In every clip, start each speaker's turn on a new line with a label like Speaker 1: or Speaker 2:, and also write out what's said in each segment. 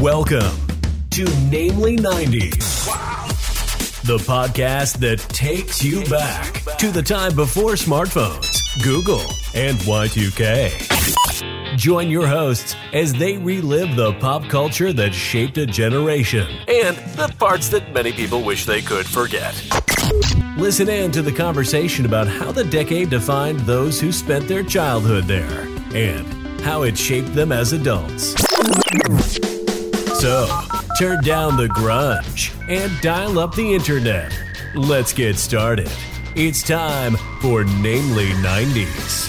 Speaker 1: Welcome to Namely 90s. The podcast that takes you back to the time before smartphones, Google, and Y2K. Join your hosts as they relive the pop culture that shaped a generation and the parts that many people wish they could forget. Listen in to the conversation about how the decade defined those who spent their childhood there and how it shaped them as adults. So, turn down the grunge and dial up the internet. Let's get started. It's time for Namely 90s.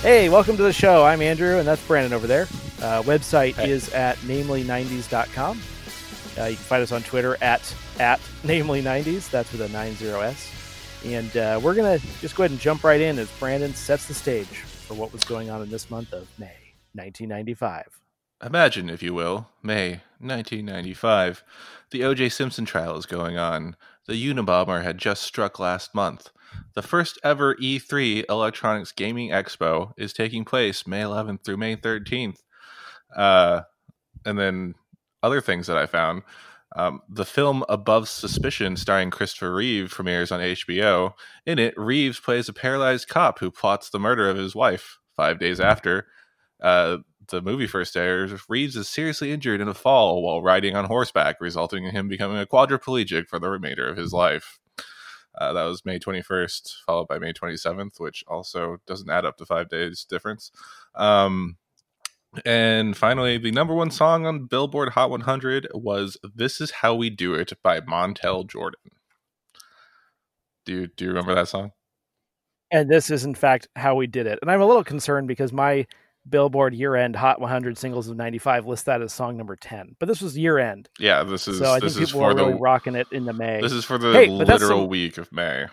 Speaker 2: Hey, welcome to the show. I'm Andrew, and that's Brandon over there. Uh, website is at namely90s.com. Uh, you can find us on Twitter at at namely90s. That's with a 90s. And uh, we're going to just go ahead and jump right in as Brandon sets the stage for what was going on in this month of May 1995.
Speaker 3: Imagine, if you will, May 1995. The O.J. Simpson trial is going on. The Unabomber had just struck last month. The first ever E3 Electronics Gaming Expo is taking place May 11th through May 13th. Uh, and then other things that I found. Um, the film Above Suspicion, starring Christopher Reeve, premieres on HBO. In it, Reeves plays a paralyzed cop who plots the murder of his wife five days after. Uh, the movie first airs, Reeves is seriously injured in a fall while riding on horseback, resulting in him becoming a quadriplegic for the remainder of his life. Uh, that was May 21st, followed by May 27th, which also doesn't add up to five days difference. Um, and finally, the number one song on Billboard Hot 100 was "This Is How We Do It" by Montel Jordan. Do you do you remember that song?
Speaker 2: And this is, in fact, how we did it. And I'm a little concerned because my Billboard year end Hot 100 singles of 95 lists that as song number 10. But this was year end.
Speaker 3: Yeah, this is
Speaker 2: so I
Speaker 3: this
Speaker 2: think people are
Speaker 3: the
Speaker 2: really rocking it into May.
Speaker 3: this is for the
Speaker 2: Hey,
Speaker 3: literal
Speaker 2: some-
Speaker 3: week of May,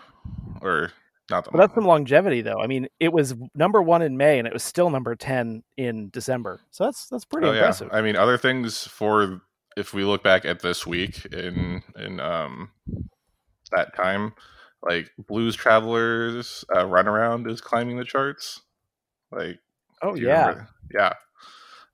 Speaker 3: or not the.
Speaker 2: but that's some longevity though. I mean, it was number 1 in May and it was still number 10 in December. So that's that's pretty
Speaker 3: oh, yeah.
Speaker 2: impressive.
Speaker 3: I mean, other things for if we look back at this week in in um that time, like Blues Travelers uh, Runaround is climbing the charts. Like,
Speaker 2: oh yeah.
Speaker 3: remember- yeah.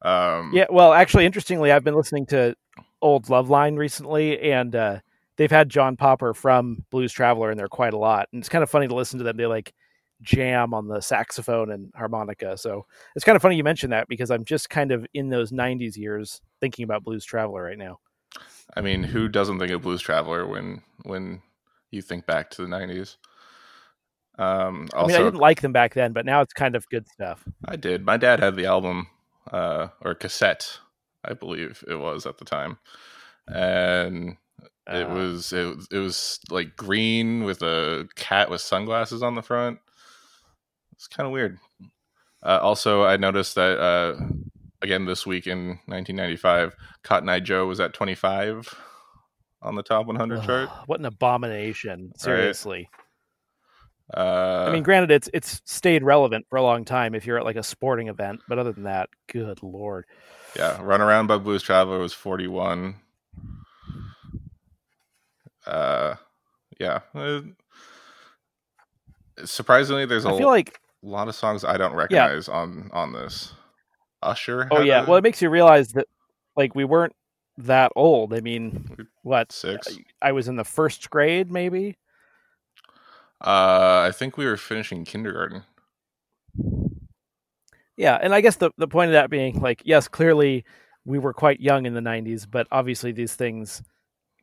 Speaker 3: Um,
Speaker 2: Yeah, well, actually interestingly, I've been listening to old Loveline recently and uh they've had John Popper from Blues Traveler in there quite a lot. And it's kind of funny to listen to them. They like jam on the saxophone and harmonica. So it's kind of funny you mentioned that because I'm just kind of in those 90s years thinking about Blues Traveler right now.
Speaker 3: I mean, who doesn't think of Blues Traveler when when you think back to the nineties? Um,
Speaker 2: I mean, I didn't like them back then, but now it's kind of good stuff.
Speaker 3: I did. My dad had the album uh, or cassette, I believe it was at the time, and it
Speaker 2: Uh,
Speaker 3: was it, was- it was like green with a cat with sunglasses on the front. It's kind of weird. Uh, also, I noticed that uh, again this week in 1995, Cotton Eye Joe was at 25 on the top 100 chart.
Speaker 2: what an abomination. Seriously.
Speaker 3: Uh,
Speaker 2: I mean, granted, it's it's stayed relevant for a long time if you're at like a sporting event, but other than that, good lord.
Speaker 3: Yeah, Run Around by Blues Traveler was 41. Uh yeah. Uh, surprisingly there's a
Speaker 2: I feel like a
Speaker 3: lot of songs I don't recognize on on this. Usher
Speaker 2: Oh yeah,
Speaker 3: a-
Speaker 2: well it makes you realize that like we weren't that old. I mean, what?
Speaker 3: 6.
Speaker 2: I was in the first grade maybe.
Speaker 3: Uh I think we were finishing kindergarten.
Speaker 2: Yeah, and I guess the the point of that being like yes, clearly we were quite young in the 90s, but obviously these things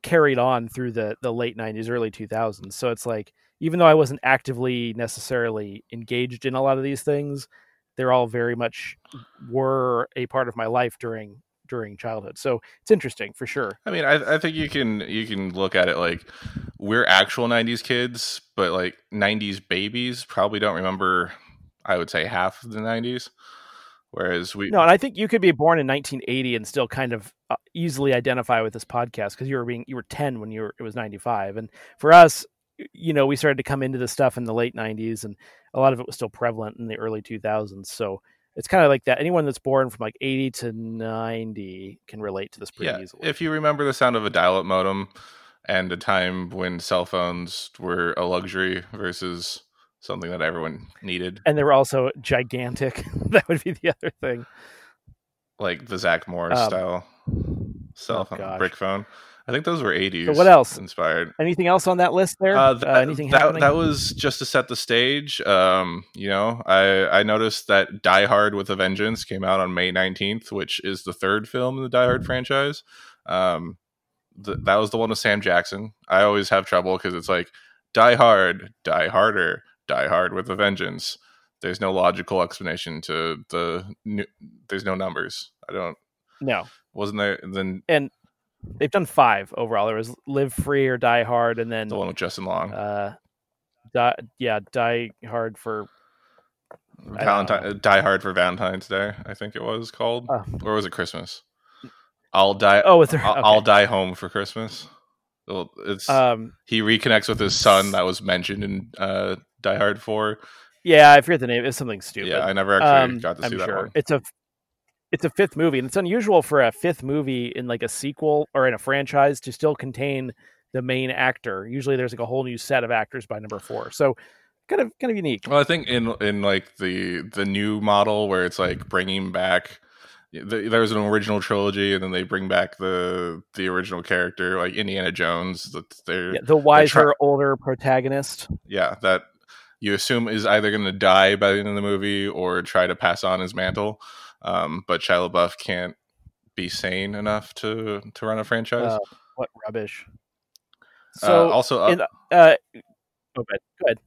Speaker 2: carried on through the the late 90s, early 2000s. So it's like even though I wasn't actively necessarily engaged in a lot of these things, they're all very much were a part of my life during during childhood. So it's interesting for sure.
Speaker 3: I mean, I, I think you can you can look at it like we're actual '90s kids, but like '90s babies probably don't remember. I would say half of the '90s, whereas we
Speaker 2: No, and I think you could be born in 1980 and still kind of uh, easily identify with this podcast because you were being you were 10 when you were it was 95, and for us, you know, we started to come into this stuff in the late 90s, and a lot of it was still prevalent in the early 2000s. So it's kind of like that. Anyone that's born from like 80 to 90 can relate to this pretty
Speaker 3: yeah,
Speaker 2: easily.
Speaker 3: if you remember the sound of a dial-up modem and a time when cell phones were a luxury versus something that everyone needed,
Speaker 2: and they were also gigantic. that would be the other thing.
Speaker 3: like the Zach Morris
Speaker 2: Um,
Speaker 3: style. cell
Speaker 2: Oh,
Speaker 3: phone,
Speaker 2: gosh.
Speaker 3: brick phone. I think those were 80s.
Speaker 2: So what else?
Speaker 3: inspired?
Speaker 2: Anything else on that list there?
Speaker 3: Uh, that,
Speaker 2: anything
Speaker 3: that,
Speaker 2: happening?
Speaker 3: that was just to set the stage. Um, you know, I I noticed that Die Hard with a Vengeance came out on May 19th, which is the third film in the Die Hard franchise. Um, th- that was the one with Sam Jackson. I always have trouble because it's like Die Hard, Die Harder, Die Hard with a Vengeance. There's no logical explanation to the. New, there's no numbers. I don't.
Speaker 2: no.
Speaker 3: Wasn't there then And
Speaker 2: They've done five overall. There was Live Free or Die Hard, and then
Speaker 3: the one with Justin Long?
Speaker 2: uh, die, yeah, Die Hard for
Speaker 3: Valentine Die Hard for Valentine's Day, I think it was called,
Speaker 2: Oh.
Speaker 3: or was it Christmas? I'll die.
Speaker 2: oh, was there?
Speaker 3: I'll,
Speaker 2: okay.
Speaker 3: I'll die home for Christmas. Well, It's
Speaker 2: Um,
Speaker 3: he reconnects with his son that was mentioned in uh, Die Hard Four.
Speaker 2: yeah, I forget the name. It's something stupid.
Speaker 3: Yeah, I never actually
Speaker 2: Um,
Speaker 3: got to see
Speaker 2: I'm
Speaker 3: that
Speaker 2: sure
Speaker 3: one.
Speaker 2: it's a it's a fifth movie, and it's unusual for a fifth movie in like a sequel or in a franchise to still contain the main actor. Usually, there's like a whole new set of actors by number four. So, kind of kind of unique.
Speaker 3: Well, I think in in like the the new model where it's like bringing back. The, there's an original trilogy, and then they bring back the the original character, like Indiana Jones. That they're
Speaker 2: Yeah, the wiser, older protagonist.
Speaker 3: yeah, that you assume is either going to die by the end of the movie or try to pass on his mantle. Um, but Shia LaBeouf can't be sane enough to to run a franchise.
Speaker 2: Uh, what rubbish!
Speaker 3: Uh,
Speaker 2: So,
Speaker 3: also, uh,
Speaker 2: in, uh, oh, go ahead. Go ahead.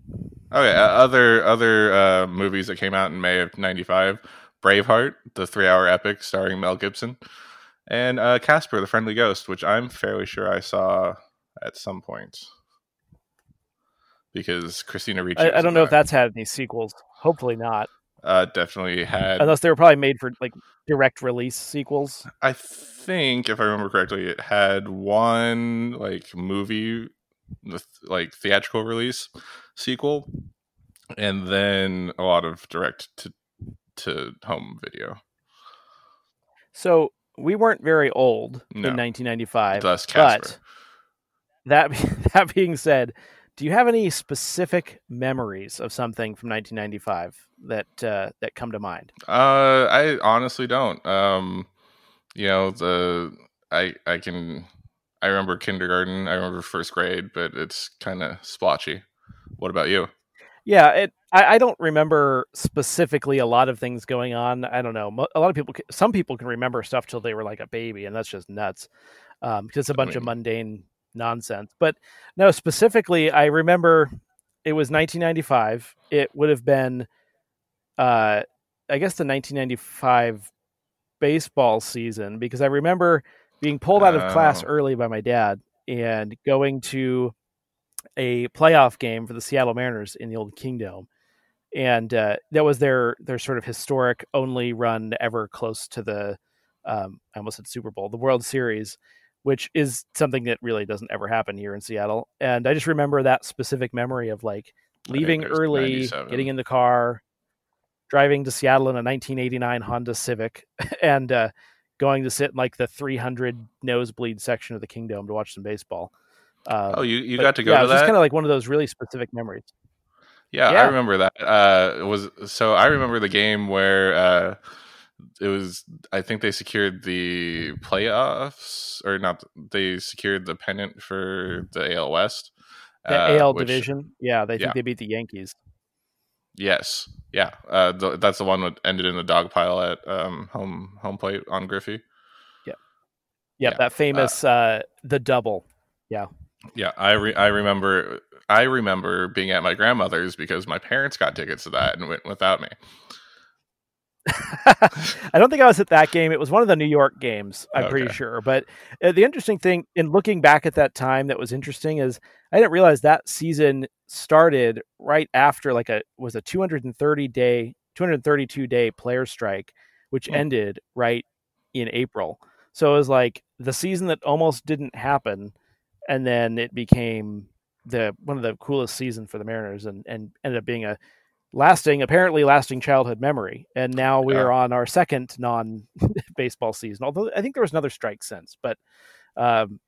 Speaker 3: okay, uh, other other uh, movies that came out in May of '95: Braveheart, the three-hour epic starring Mel Gibson, and uh, Casper, the Friendly Ghost, which I'm fairly sure I saw at some point because Christina Ricci.
Speaker 2: I, I don't know if that's had any sequels. Hopefully not,
Speaker 3: uh, definitely had
Speaker 2: unless they were probably made for like direct release sequels.
Speaker 3: I think, if I remember correctly, it had one like movie, like theatrical release sequel, and then a lot of direct to to home video.
Speaker 2: So we weren't very old
Speaker 3: No.
Speaker 2: in 1995.
Speaker 3: Thus, Casper.
Speaker 2: But that that being said, do you have any specific memories of something from 1995 that uh, that come to mind?
Speaker 3: Uh, I honestly don't. Um, you know the I I can I remember kindergarten. I remember first grade, but it's kind of splotchy. What about you?
Speaker 2: Yeah, it. I, I don't remember specifically a lot of things going on. I don't know. A lot of people, some people can remember stuff till they were like a baby, and that's just nuts um, because it's a
Speaker 3: I
Speaker 2: bunch of
Speaker 3: mean-
Speaker 2: mundane nonsense. But no, specifically, I remember it was 1995. It would have been, uh, I guess, the 1995 baseball season because I remember being pulled out of class
Speaker 3: Oh.
Speaker 2: early by my dad and going to a playoff game for the Seattle Mariners in the old Kingdome. And uh, that was their their sort of historic only run ever close to the um, I almost said Super Bowl, the World Series, which is something that really doesn't ever happen here in Seattle. And I just remember that specific memory of like leaving early, getting in the car, driving to Seattle in a 1989 Honda Civic, and uh, going to sit in like the 300 nosebleed section of the Kingdome to watch some baseball. Um,
Speaker 3: Oh, you you
Speaker 2: but
Speaker 3: got to go
Speaker 2: yeah,
Speaker 3: to
Speaker 2: it was
Speaker 3: that?
Speaker 2: kind of like one of those really specific memories.
Speaker 3: Yeah,
Speaker 2: Yeah.
Speaker 3: I remember that. Uh, it was so I remember the game where uh, it was. I think they secured the playoffs, or not? They secured the pennant for the AL West.
Speaker 2: The
Speaker 3: uh,
Speaker 2: AL
Speaker 3: which-
Speaker 2: division, yeah, they think
Speaker 3: yeah.
Speaker 2: they beat the Yankees.
Speaker 3: Yes, yeah. Uh, the, that's the one that ended in the dog pile at um, home home plate on Griffey.
Speaker 2: Yep,
Speaker 3: Yeah,
Speaker 2: that famous uh, the double.
Speaker 3: Yeah, I re- I remember I remember being at my grandmother's because my parents got tickets to that and went without me.
Speaker 2: I don't think I was at that game. It was one of the New York games, I'm pretty sure. But uh, the interesting thing in looking back at that time that was interesting is I didn't realize that season started right after like a was a 230 day 232 day player strike which
Speaker 3: Hmm.
Speaker 2: ended right in April. So it was like the season that almost didn't happen and then it became the one of the coolest season for the Mariners and and ended up being a lasting apparently lasting childhood memory and now we are on our second non baseball season although i think there was another strike since but um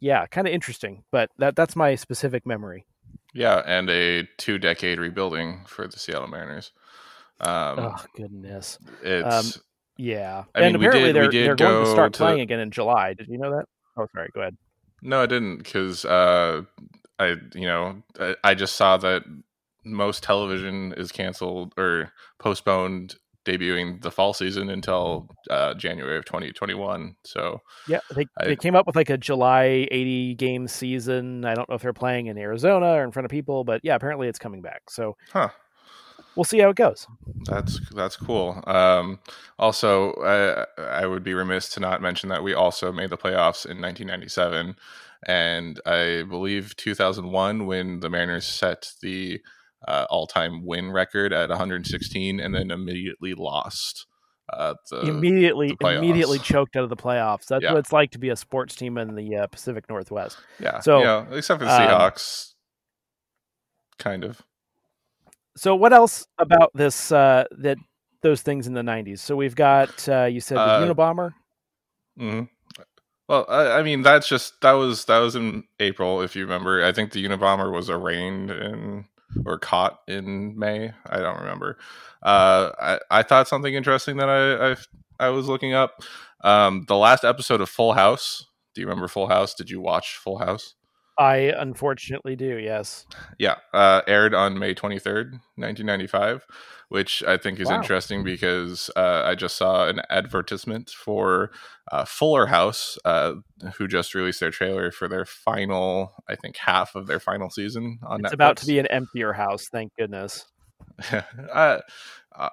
Speaker 2: yeah kind of interesting but that that's my specific memory
Speaker 3: Yeah, and a two decade rebuilding for the Seattle Mariners. Um,
Speaker 2: oh goodness
Speaker 3: it's
Speaker 2: Yeah,
Speaker 3: I
Speaker 2: and
Speaker 3: mean, we
Speaker 2: apparently
Speaker 3: did-
Speaker 2: they're
Speaker 3: did
Speaker 2: they're going to start
Speaker 3: to-
Speaker 2: playing again in July. Did you know that? Oh, sorry. Go ahead.
Speaker 3: No, I didn't because uh, I you know I, I just saw that most television is canceled or postponed debuting the fall season until uh, January of 2021. So
Speaker 2: Yeah, they
Speaker 3: I-
Speaker 2: they came up with like a July 80 game season. I don't know if they're playing in Arizona or in front of people, but yeah, apparently it's coming back. So
Speaker 3: huh.
Speaker 2: We'll see how it goes.
Speaker 3: That's that's cool. Um, also, I, I would be remiss to not mention that we also made the playoffs in 1997, and I believe 2001 when the Mariners set the uh, all-time win record at 116, and then immediately lost. Uh, the,
Speaker 2: immediately,
Speaker 3: the
Speaker 2: immediately choked out of the playoffs. That's
Speaker 3: Yeah.
Speaker 2: what it's like to be a sports team in the uh, Pacific Northwest.
Speaker 3: yeah,
Speaker 2: so,
Speaker 3: you know, except for the
Speaker 2: um,
Speaker 3: Seahawks, kind of.
Speaker 2: So what else about this uh, that those things in the 90s? So we've got uh, you said the
Speaker 3: Uh,
Speaker 2: Unabomber.
Speaker 3: hmm Well, I, I mean, that's just that was that was in April, if you remember. I think the Unabomber was arraigned in or caught in May. I don't remember. Uh, I I thought something interesting that I I, I was looking up. Um, the last episode of Full House. Do you remember Full House? Did you watch Full House?
Speaker 2: I unfortunately do. Yes.
Speaker 3: Yeah, uh, aired on May 23rd, 1995, which I think is
Speaker 2: Wow.
Speaker 3: interesting because uh, I just saw an advertisement for uh, Fuller House, uh, who just released their trailer for their final, I think, half of their final season on
Speaker 2: It's
Speaker 3: Netflix.
Speaker 2: about to be an emptier house. Thank goodness.
Speaker 3: I,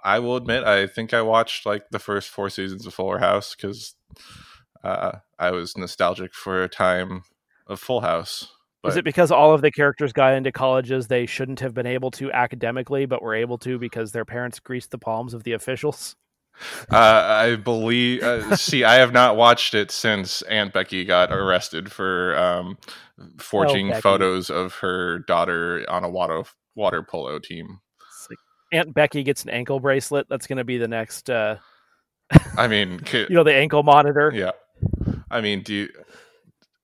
Speaker 3: I will admit, I think I watched like the first four seasons of Fuller House because uh, I was nostalgic for a time of Full House.
Speaker 2: Is it because all of the characters got into colleges they shouldn't have been able to academically, but were able to because their parents greased the palms of the officials?
Speaker 3: Uh, I believe. Uh, see, I have not watched it since Aunt Becky got arrested for um, forging
Speaker 2: Becky.
Speaker 3: photos of her daughter on a water water polo team.
Speaker 2: Like Aunt Becky gets an ankle bracelet. That's going to be the next, uh,
Speaker 3: I mean,
Speaker 2: you know, the ankle monitor.
Speaker 3: yeah. I mean, do you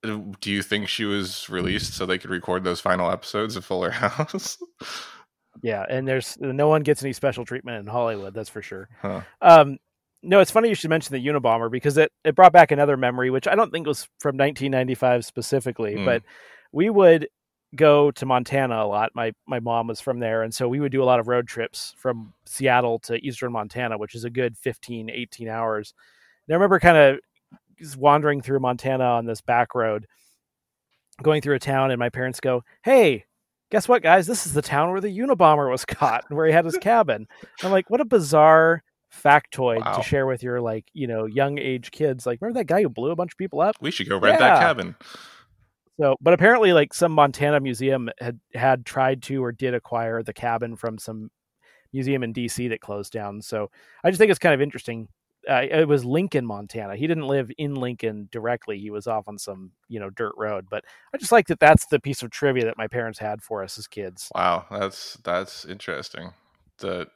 Speaker 3: do you think she was released so they could record those final episodes of Fuller House?
Speaker 2: Yeah, and there's no one gets any special treatment in Hollywood. That's for sure.
Speaker 3: Huh.
Speaker 2: Um, no, it's funny you should mention the Unabomber because it, it brought back another memory, which I don't think was from 1995 specifically,
Speaker 3: Mm.
Speaker 2: but we would go to Montana a lot. My my mom was from there, and so we would do a lot of road trips from Seattle to eastern Montana, which is a good 15, 18 hours. And I remember kind of wandering through Montana on this back road, going through a town, and my parents go, "Hey." Guess what, guys? This is the town where the Unabomber was caught and where he had his cabin. I'm like, what a bizarre factoid
Speaker 3: Wow.
Speaker 2: to share with your like, you know, young age kids. Like, remember that guy who blew a bunch of people up?
Speaker 3: we should go rent that cabin.
Speaker 2: So, but apparently, like some Montana museum had had tried to or did acquire the cabin from some museum in DC that closed down. So, I just think it's kind of interesting. Uh, it was Lincoln, Montana. He didn't live in Lincoln directly. He was off on some, you know, dirt road. But I just like that. That's the piece of trivia that my parents had for us as kids.
Speaker 3: Wow, that's that's interesting. That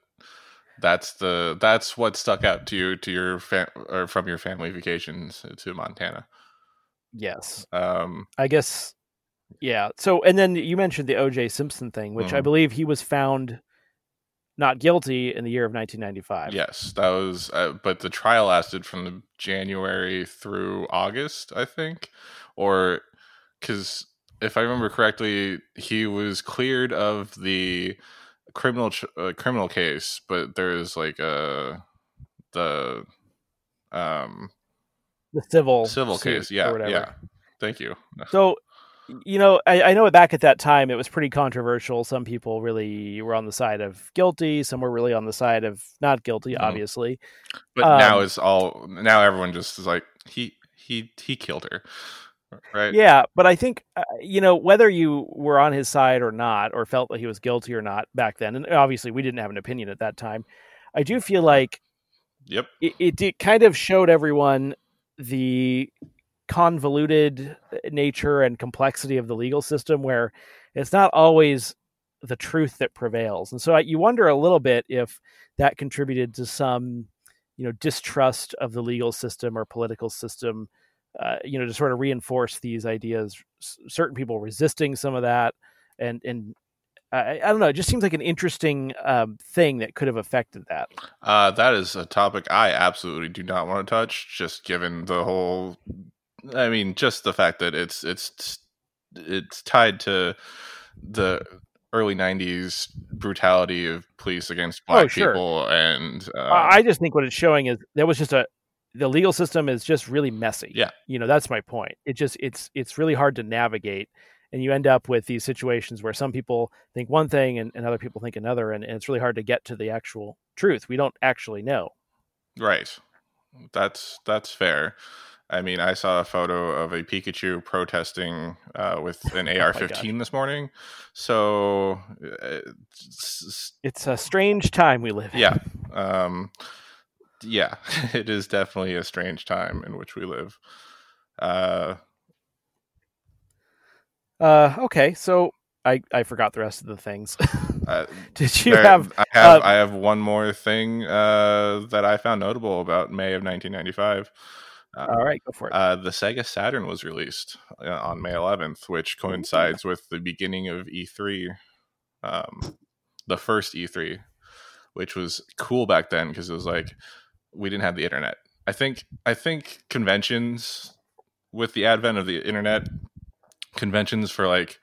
Speaker 3: that's the that's what stuck out to you to your fam- or from your family vacations to Montana.
Speaker 2: Yes,
Speaker 3: Um,
Speaker 2: I guess. Yeah. So, and then you mentioned the O.J. Simpson thing, which I
Speaker 3: Mhm.
Speaker 2: believe he was found not guilty in the year of 1995.
Speaker 3: yes, that was. Uh, but the trial lasted from the January through August, I think, or because if I remember correctly, he was cleared of the criminal ch- uh, criminal case, but there's like a the um
Speaker 2: The civil
Speaker 3: civil case. Yeah,
Speaker 2: whatever.
Speaker 3: yeah. Thank you.
Speaker 2: So, you know, I, I know back at that time it was pretty controversial. Some people really were on the side of guilty. Some were really on the side of not guilty.
Speaker 3: Mhm.
Speaker 2: Obviously,
Speaker 3: But now
Speaker 2: Um,
Speaker 3: it's all now everyone just is like he he he killed her, right?
Speaker 2: yeah. But I think uh, you know whether you were on his side or not, or felt that he was guilty or not back then, and obviously we didn't have an opinion at that time. I do feel like
Speaker 3: Yep.
Speaker 2: it, it, it kind of showed everyone the convoluted nature and complexity of the legal system where it's not always the truth that prevails and so I, you wonder a little bit if that contributed to some you know distrust of the legal system or political system uh, you know to sort of reinforce these ideas S- certain people resisting some of that and and I, I don't know. It just seems like an interesting um, thing that could have affected that.
Speaker 3: Uh, that is a topic I absolutely do not want to touch. Just given the whole, I mean, just the fact that it's it's it's tied to the early '90s brutality of police against black
Speaker 2: Oh, sure.
Speaker 3: people, and uh,
Speaker 2: I just think what it's showing is there was just a the legal system is just really messy.
Speaker 3: Yeah.
Speaker 2: you know that's my point. It just it's it's really hard to navigate, and you end up with these situations where some people think one thing and, and other people think another, and, and it's really hard to get to the actual truth. We don't actually know.
Speaker 3: Right. That's that's fair. I mean, I saw a photo of a Pikachu protesting uh, with an
Speaker 2: Oh
Speaker 3: AR-15 this morning. So, uh, it's-
Speaker 2: It's a strange time we live in.
Speaker 3: yeah, um, yeah, it is definitely a strange time in which we live. Uh,
Speaker 2: Uh, okay, so I I forgot the rest of the things.
Speaker 3: uh,
Speaker 2: Did you
Speaker 3: there-
Speaker 2: have?
Speaker 3: I have
Speaker 2: uh,
Speaker 3: I have one more thing uh, that I found notable about May of 1995. Uh,
Speaker 2: All right, go for it.
Speaker 3: Uh, the Sega Saturn was released uh, on May 11th, which coincides with the beginning of E3, um, the first E3, which was cool back then because it was like we didn't have the internet. I think I think conventions with the advent of the internet, conventions for like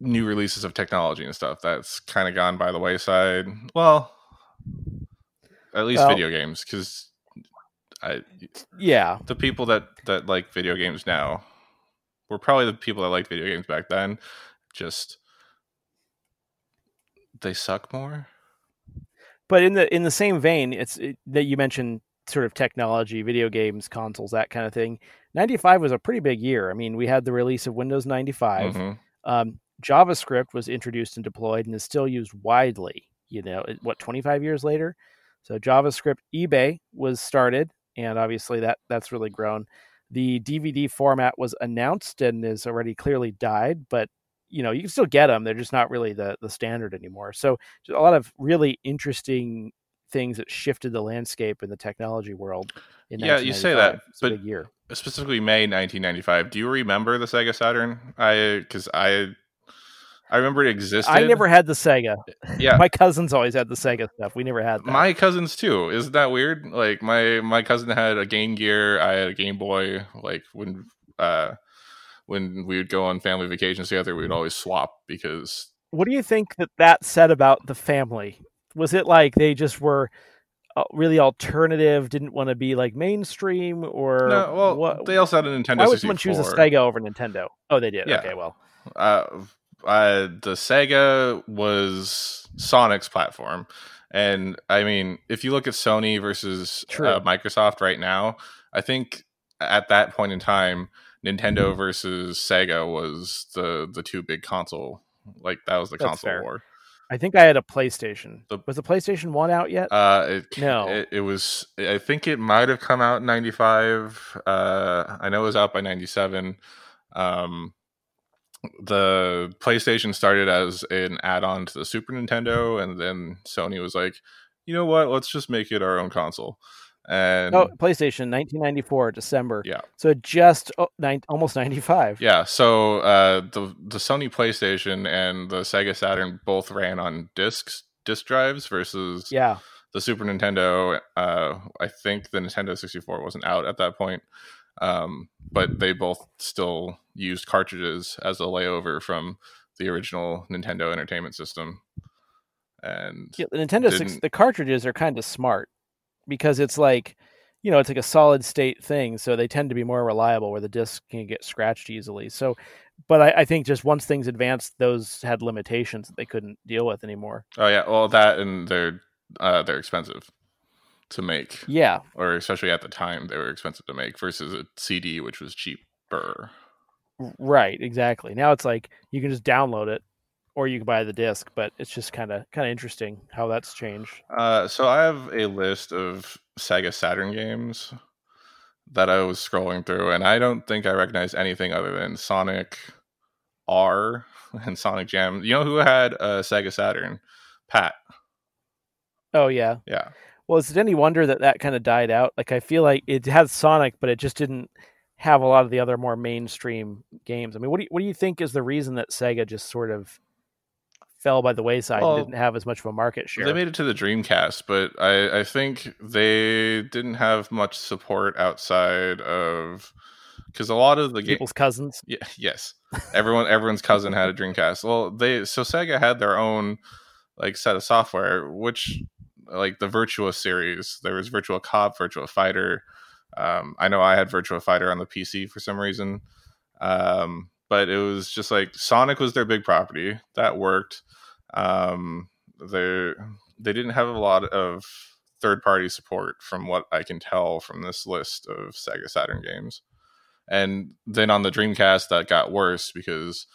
Speaker 3: new releases of technology and stuff that's kind of gone by the wayside. Well, at least
Speaker 2: Well-
Speaker 3: video games because I
Speaker 2: yeah,
Speaker 3: the people that that like video games now were probably the people that liked video games back then. Just they suck more.
Speaker 2: but in the in the same vein, it's it, that you mentioned sort of technology, video games, consoles, that kind of thing. Ninety five was a pretty big year. I mean, we had the release of Windows ninety five.
Speaker 3: Mhm.
Speaker 2: Um, JavaScript was introduced and deployed and is still used widely. You know, what twenty five years later. So JavaScript, eBay was started, and obviously that that's really grown. The DVD format was announced and is already clearly died, but you know you can still get them. They're just not really the the standard anymore. So a lot of really interesting things that shifted the landscape in the technology world. In
Speaker 3: Yeah, you say that,
Speaker 2: 1995. It's
Speaker 3: but-
Speaker 2: year.
Speaker 3: Specifically, May 1995. Do you remember the Sega Saturn? I because I I remember it existed.
Speaker 2: I never had the Sega.
Speaker 3: Yeah,
Speaker 2: My cousins always had the Sega stuff. We never had that.
Speaker 3: my cousins too. Isn't that weird? Like my my cousin had a Game Gear. I had a Game Boy. Like when uh when we would go on family vacations together, we would always swap because
Speaker 2: what do you think that that said about the family? Was it like they just were uh, really alternative, didn't want to be like mainstream, or
Speaker 3: no. Well,
Speaker 2: what?
Speaker 3: they also had a Nintendo.
Speaker 2: why would
Speaker 3: 64.
Speaker 2: someone choose a Sega over Nintendo? Oh, they did.
Speaker 3: Yeah.
Speaker 2: Okay, well,
Speaker 3: uh, uh, the Sega was Sonic's platform, and I mean, if you look at Sony versus uh, Microsoft right now, I think at that point in time, Nintendo versus Sega was the the two big console. Like that was the
Speaker 2: That's
Speaker 3: console
Speaker 2: fair.
Speaker 3: war.
Speaker 2: I think I had a PlayStation.
Speaker 3: The-
Speaker 2: Was the PlayStation One out yet?
Speaker 3: Uh, it,
Speaker 2: No.
Speaker 3: it, it was. I think it might have come out in '95. Uh, I know it was out by '97. Um, the PlayStation started as an add-on to the Super Nintendo, and then Sony was like, "You know what? Let's just make it our own console." And
Speaker 2: oh, PlayStation, 1994, December.
Speaker 3: Yeah.
Speaker 2: So just oh, nine, almost 95.
Speaker 3: yeah, so uh, the the Sony PlayStation and the Sega Saturn both ran on discs, disc drives, versus
Speaker 2: Yeah.
Speaker 3: the Super Nintendo. Uh, I think the Nintendo 64 wasn't out at that point, um, but they both still used cartridges as a layover from the original Nintendo Entertainment System. And
Speaker 2: Yeah, the Nintendo six, the cartridges are kind of smart because it's like, you know, it's like a solid state thing, so they tend to be more reliable. Where the disc can get scratched easily. So, but I, I think just once things advanced, those had limitations that they couldn't deal with anymore.
Speaker 3: oh yeah, well that and they're uh, they're expensive to make,
Speaker 2: Yeah,
Speaker 3: or especially at the time they were expensive to make versus a CD, which was cheaper.
Speaker 2: right, exactly. Now it's like you can just download it, or you can buy the disc. But it's just kind of kind of interesting how that's changed.
Speaker 3: Uh, so I have a list of Sega Saturn games that I was scrolling through, and I don't think I recognize anything other than Sonic R and Sonic Jam. You know who had a Sega Saturn? Pat.
Speaker 2: Oh yeah.
Speaker 3: Yeah.
Speaker 2: Well, is it any wonder that that kind of died out? Like, I feel like it had Sonic, but it just didn't have a lot of the other more mainstream games. I mean, what do you, what do you think is the reason that Sega just sort of fell by the wayside
Speaker 3: Well,
Speaker 2: and didn't have as much of a market share.
Speaker 3: They made it to the Dreamcast, but I, I think they didn't have much support outside of because a lot of the games.
Speaker 2: People's cousins.
Speaker 3: Yeah, yes, everyone everyone's cousin had a Dreamcast. Well, they so Sega had their own like set of software, which like the Virtua series. There was Virtua Cop, Virtua Fighter. Um, I know I had Virtua Fighter on the PC for some reason, um, but it was just like Sonic was their big property that worked. Um, they they didn't have a lot of third party support from what I can tell from this list of Sega Saturn games. And then on the Dreamcast, that got worse because,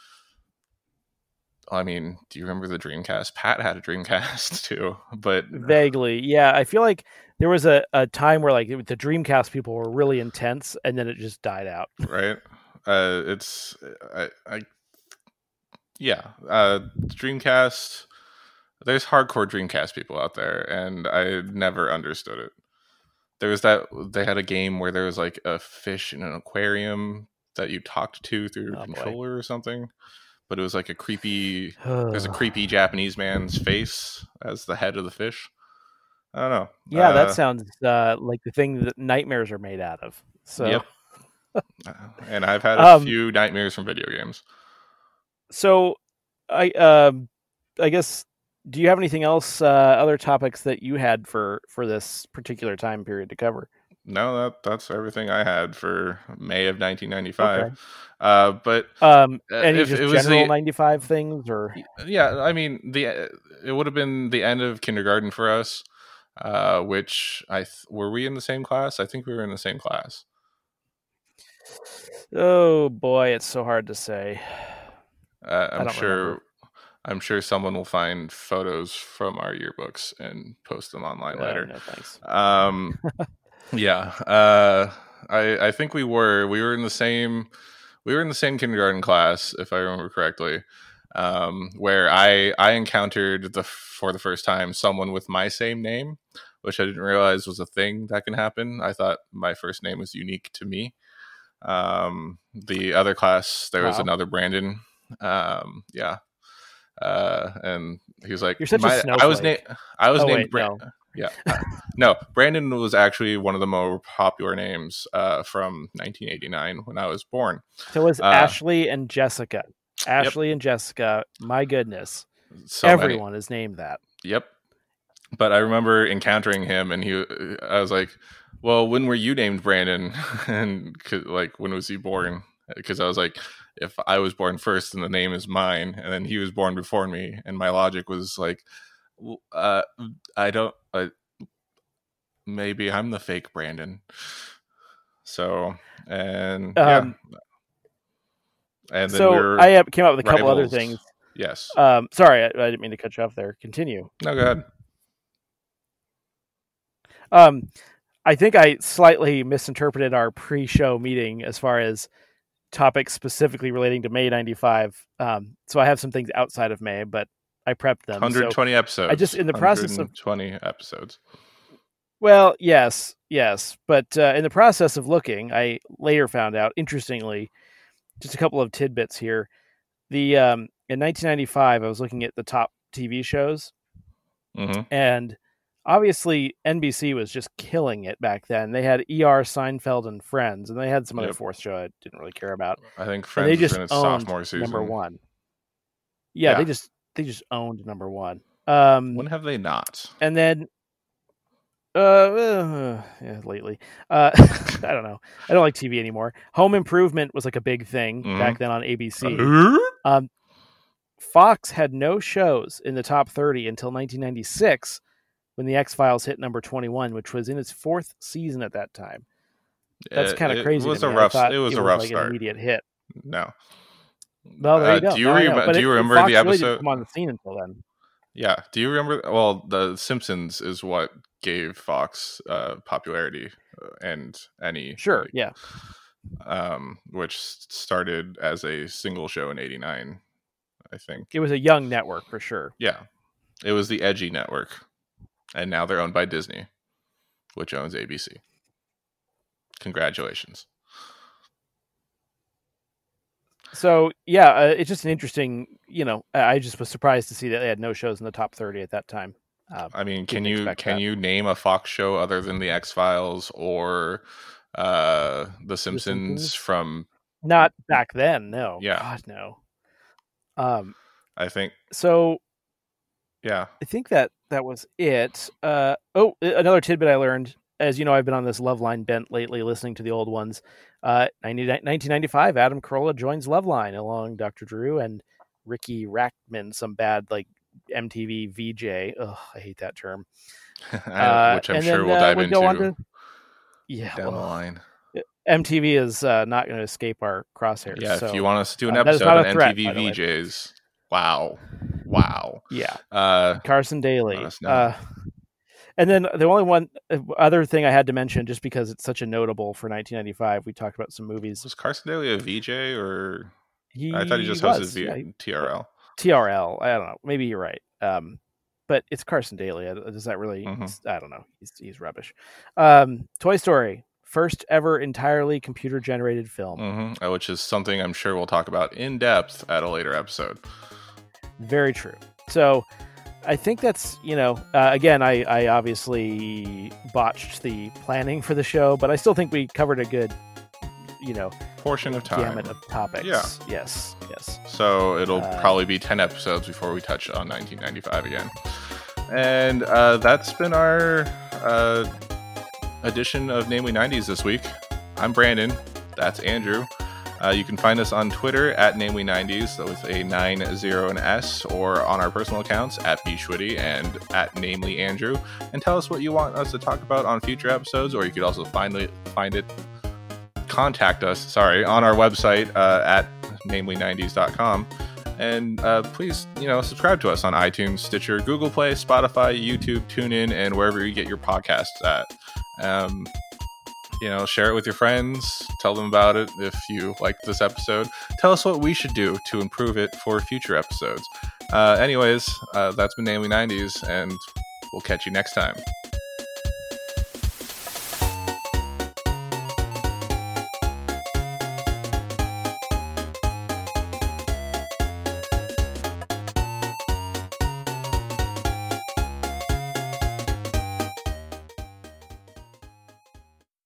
Speaker 3: I mean, do you remember the Dreamcast? Pat had a Dreamcast too, but
Speaker 2: Vaguely, yeah. I feel like there was a, a time where like the Dreamcast people were really intense, and then it just died out.
Speaker 3: right, uh, it's I, I yeah, uh, Dreamcast. There's hardcore Dreamcast people out there, and I never understood it. There was that they had a game where there was like a fish in an aquarium that you talked to through
Speaker 2: Oh,
Speaker 3: a
Speaker 2: boy.
Speaker 3: controller or something, but it was like a creepy there's a creepy Japanese man's face as the head of the fish. I don't know.
Speaker 2: Yeah,
Speaker 3: Uh,
Speaker 2: that sounds uh, like the thing that nightmares are made out of. So,
Speaker 3: Yep. uh, and I've had a
Speaker 2: Um,
Speaker 3: few nightmares from video games.
Speaker 2: so I um, I guess do you have anything else, uh, other topics that you had for for this particular time period to cover?
Speaker 3: No, that that's everything I had for May of 1995.
Speaker 2: Okay.
Speaker 3: Uh, but
Speaker 2: Um,
Speaker 3: Uh,
Speaker 2: any
Speaker 3: if
Speaker 2: just
Speaker 3: it was
Speaker 2: general
Speaker 3: the-
Speaker 2: ninety five things, or
Speaker 3: yeah, I mean the it would have been the end of kindergarten for us. Uh, which I th- were we in the same class? I think we were in the same class.
Speaker 2: oh boy, it's so hard to say.
Speaker 3: Uh, I'm sure.
Speaker 2: remember.
Speaker 3: I'm sure someone will find photos from our yearbooks and post them online
Speaker 2: Uh,
Speaker 3: later.
Speaker 2: no thanks.
Speaker 3: Um, yeah, uh, I I think we were we were in the same we were in the same kindergarten class if I remember correctly. Um, where I I encountered the for the first time someone with my same name, which I didn't realize was a thing that can happen. I thought my first name was unique to me. Um, the other class there was another Brandon. Um, yeah. Uh, and he was like,
Speaker 2: You're such a
Speaker 3: "My- I was
Speaker 2: snowflake."
Speaker 3: named. I was
Speaker 2: Oh,
Speaker 3: named.
Speaker 2: wait,
Speaker 3: Bra-
Speaker 2: no.
Speaker 3: Yeah, uh, no. Brandon was actually one of the more popular names uh, from 1989 when I was born.
Speaker 2: So it was
Speaker 3: Uh,
Speaker 2: Ashley and Jessica. Ashley and Jessica. My goodness,
Speaker 3: So many.
Speaker 2: everyone is named that.
Speaker 3: Yep. But I remember encountering him, and he. I was like, "Well, when were you named Brandon?" and like, when was he born? Because I was like, if I was born first, then the name is mine, and then he was born before me, and my logic was like, uh, I don't. Uh, maybe I'm the fake Brandon. So and
Speaker 2: Um,
Speaker 3: yeah, and then
Speaker 2: so
Speaker 3: we were
Speaker 2: I uh, came up with a couple other things.
Speaker 3: yes.
Speaker 2: Um, sorry, I, I didn't mean to cut you off there. Continue.
Speaker 3: no, go ahead.
Speaker 2: Um, I think I slightly misinterpreted our pre-show meeting as far as topics specifically relating to May '95. Um, so I have some things outside of May, but I prepped them. So,
Speaker 3: 120 episodes.
Speaker 2: I just- in the process of-
Speaker 3: 20 episodes.
Speaker 2: well, yes, yes, but uh, in the process of looking, I later found out, interestingly, just a couple of tidbits here. The um, in 1995, I was looking at the top TV shows,
Speaker 3: hmm
Speaker 2: and obviously NBC was just killing it back then. They had ER, Seinfeld, and Friends, and they had some other
Speaker 3: Yep.
Speaker 2: fourth show I didn't really care about.
Speaker 3: I think
Speaker 2: And
Speaker 3: Friends
Speaker 2: they just
Speaker 3: in its sophomore season.
Speaker 2: number one. Yeah,
Speaker 3: Yeah.
Speaker 2: they just they just owned number one. Um,
Speaker 3: When have they not?
Speaker 2: and then uh, uh yeah, lately uh i don't know i don't like tv anymore home improvement was like a big thing
Speaker 3: Mhm.
Speaker 2: back then on abc um fox had no shows in the top 30 until 1996 when the x-files hit number 21 which was in its fourth season at that time that's kind of crazy.
Speaker 3: it
Speaker 2: was
Speaker 3: a
Speaker 2: me. I
Speaker 3: rough.
Speaker 2: thought
Speaker 3: It was a rough
Speaker 2: like
Speaker 3: start.
Speaker 2: immediate hit
Speaker 3: No.
Speaker 2: Well there
Speaker 3: Uh,
Speaker 2: you go
Speaker 3: do you
Speaker 2: I know.
Speaker 3: remember-
Speaker 2: But it-
Speaker 3: remember
Speaker 2: Fox
Speaker 3: the
Speaker 2: really didn't
Speaker 3: episode-
Speaker 2: come on the scene until then
Speaker 3: Yeah. Do you remember? Well, The Simpsons is what gave Fox uh, popularity uh, and any
Speaker 2: sure
Speaker 3: like,
Speaker 2: yeah
Speaker 3: um, which started as a single show in '89, I think.
Speaker 2: it was a young network for sure
Speaker 3: Yeah, it was the Edgy Network, and now they're owned by Disney, which owns ABC. Congratulations.
Speaker 2: So yeah, uh, it's just an interesting. You know, I just was surprised to see that they had no shows in the top thirty at that time.
Speaker 3: Uh, I mean, can you can that. you name a Fox show other than the X Files or uh, the Simpsons, the Simpsons from?
Speaker 2: Not back then. No.
Speaker 3: Yeah.
Speaker 2: God, no. Um,
Speaker 3: I think
Speaker 2: so.
Speaker 3: Yeah,
Speaker 2: I think that that was it. Uh, oh, another tidbit I learned. As you know, I've been on this Loveline bent lately, listening to the old ones. Uh, 90, 1995, Adam Carolla joins Loveline along Dr. Drew and Riki Rachtman, some bad like MTV VJ. Ugh, I hate that term.
Speaker 3: uh, which I'm sure then, we'll uh, dive into. To,
Speaker 2: yeah,
Speaker 3: down well, the line.
Speaker 2: MTV is uh, not going to escape our crosshairs.
Speaker 3: Yeah,
Speaker 2: so,
Speaker 3: if you want us to do an uh, episode on threat, MTV VJs, wow, wow.
Speaker 2: Yeah,
Speaker 3: uh,
Speaker 2: Carson Daly. Uh, and then the only one uh, other thing I had to mention, just because it's such a notable for 1995, we talked about some movies.
Speaker 3: Was Carson Daly a VJ or?
Speaker 2: He
Speaker 3: I thought he just hosted v- yeah, TRL.
Speaker 2: TRL. I don't know. Maybe you're right. Um, but it's Carson Daly. Does that really? Mm-hmm. I don't know. He's he's rubbish. Um, Toy Story, first ever entirely computer generated film,
Speaker 3: mm-hmm. Uh, which is something I'm sure we'll talk about in depth at a later episode.
Speaker 2: Very true. So. I think that's you know uh, again I, I obviously botched the planning for the show, but I still think we covered a good you know
Speaker 3: portion of time
Speaker 2: gamut of topics.
Speaker 3: Yeah.
Speaker 2: Yes. Yes.
Speaker 3: So it'll uh, probably be ten episodes before we touch on 1995 again. And uh, that's been our uh, edition of Namely 90s this week. I'm Brandon. That's Andrew. Uh, you can find us on Twitter at Namely 90s with a 9 0 and S, or on our personal accounts at Bschwitty and at Namely Andrew. And tell us what you want us to talk about on future episodes, or you could also find it, find it contact us, sorry, on our website uh, at namely90s.com. And uh, please, you know, subscribe to us on iTunes, Stitcher, Google Play, Spotify, YouTube, TuneIn, and wherever you get your podcasts at. Um, you know, share it with your friends. Tell them about it if you like this episode. Tell us what we should do to improve it for future episodes. Uh, anyways, uh, that's been Namely 90s, and we'll catch you next time.